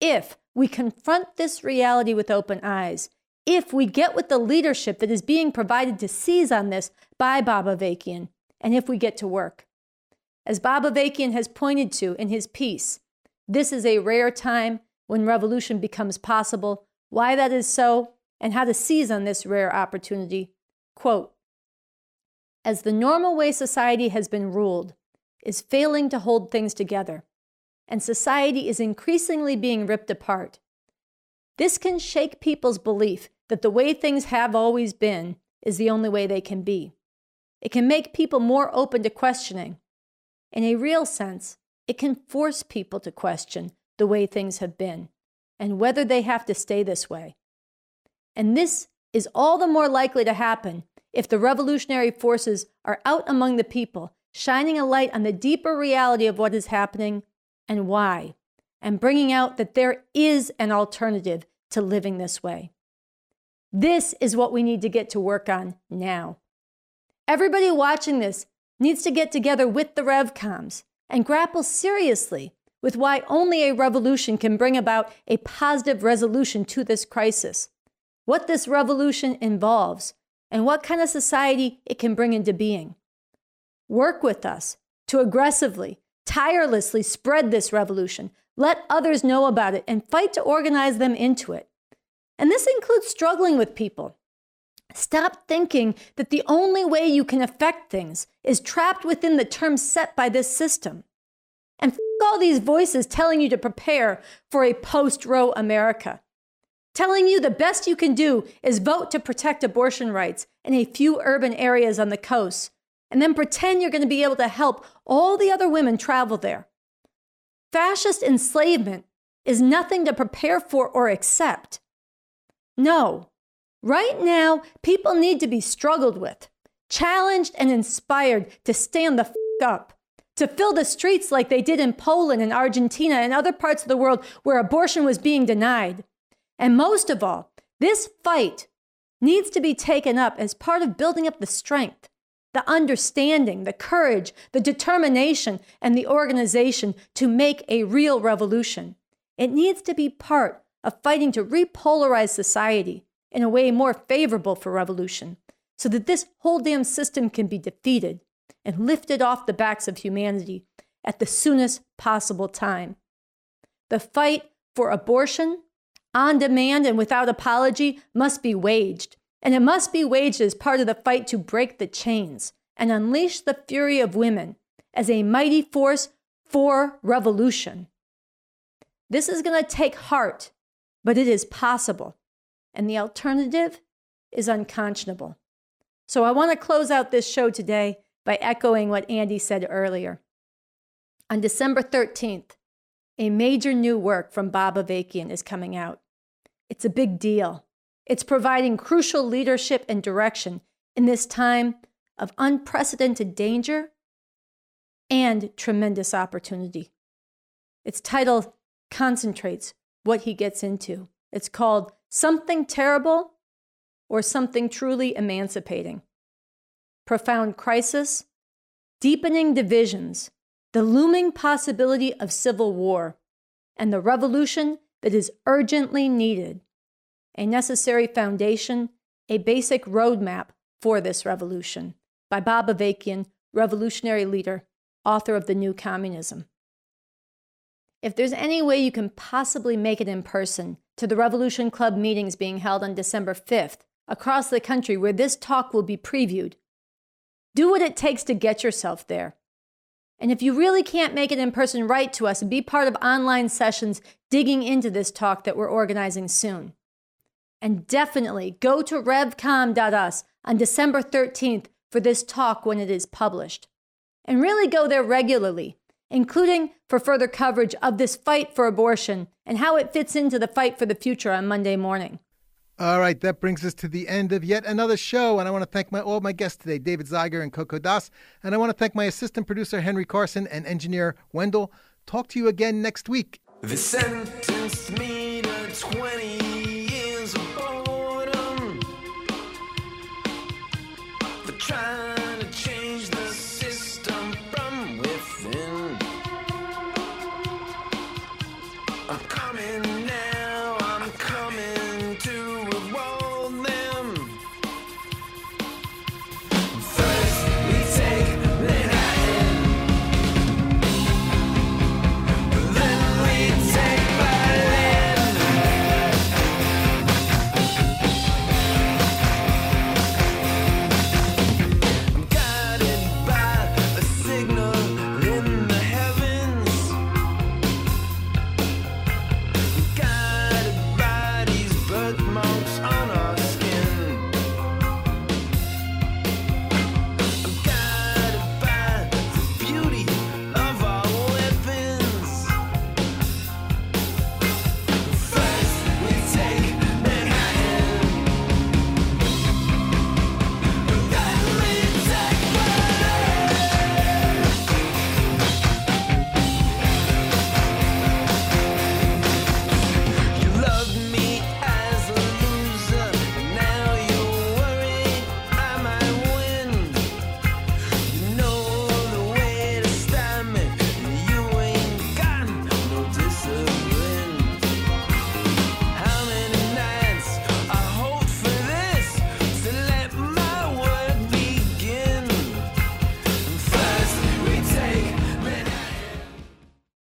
if we confront this reality with open eyes, if we get with the leadership that is being provided to seize on this by Bob Avakian, and if we get to work. As Bob Avakian has pointed to in his piece, this is a rare time when revolution becomes possible. Why that is so, and how to seize on this rare opportunity. Quote, as the normal way society has been ruled, is failing to hold things together, and society is increasingly being ripped apart. This can shake people's belief that the way things have always been is the only way they can be. It can make people more open to questioning. In a real sense, it can force people to question the way things have been and whether they have to stay this way. And this is all the more likely to happen if the revolutionary forces are out among the people, shining a light on the deeper reality of what is happening and why, and bringing out that there is an alternative to living this way. This is what we need to get to work on now. Everybody watching this needs to get together with the RevComs and grapple seriously with why only a revolution can bring about a positive resolution to this crisis, what this revolution involves, and what kind of society it can bring into being. Work with us to aggressively, tirelessly spread this revolution. Let others know about it and fight to organize them into it. And this includes struggling with people. Stop thinking that the only way you can affect things is trapped within the terms set by this system. And f- all these voices telling you to prepare for a post Roe America telling you the best you can do is vote to protect abortion rights in a few urban areas on the coast, and then pretend you're going to be able to help all the other women travel there. Fascist enslavement is nothing to prepare for or accept. No, right now, people need to be struggled with, challenged, and inspired to stand the f up, to fill the streets like they did in Poland and Argentina and other parts of the world where abortion was being denied and most of all, this fight needs to be taken up as part of building up the strength, the understanding, the courage, the determination, and the organization to make a real revolution. It needs to be part of fighting to repolarize society in a way more favorable for revolution so that this whole damn system can be defeated and lifted off the backs of humanity at the soonest possible time. The fight for abortion on demand and without apology must be waged. And it must be waged as part of the fight to break the chains and unleash the fury of women as a mighty force for revolution. This is going to take heart, but it is possible. And the alternative is unconscionable. So I want to close out this show today by echoing what Andy said earlier. On December 13th, a major new work from Bob Avakian is coming out. It's a big deal. It's providing crucial leadership and direction in this time of unprecedented danger and tremendous opportunity. Its title concentrates what he gets into. It's called Something Terrible or Something Truly Emancipating. Profound crisis, deepening divisions, the looming possibility of civil war, and the revolution that is urgently needed. A necessary foundation, a basic roadmap for this revolution by Bob Avakian, revolutionary leader, author of The New Communism. If there's any way you can possibly make it in person to the Revolution Club meetings being held on December 5th across the country where this talk will be previewed, do what it takes to get yourself there. And if you really can't make it in person, write to us and be part of online sessions digging into this talk that we're organizing soon. And definitely go to revcom.us on December 13th for this talk when it is published. And really go there regularly, including for further coverage of this fight for abortion and how it fits into the fight for the future on Monday morning. All right, that brings us to the end of yet another show, and I want to thank my all my guests today, David Zeiger and Coco Das, and I want to thank my assistant producer Henry Carson and engineer Wendell. Talk to you again next week. Trying.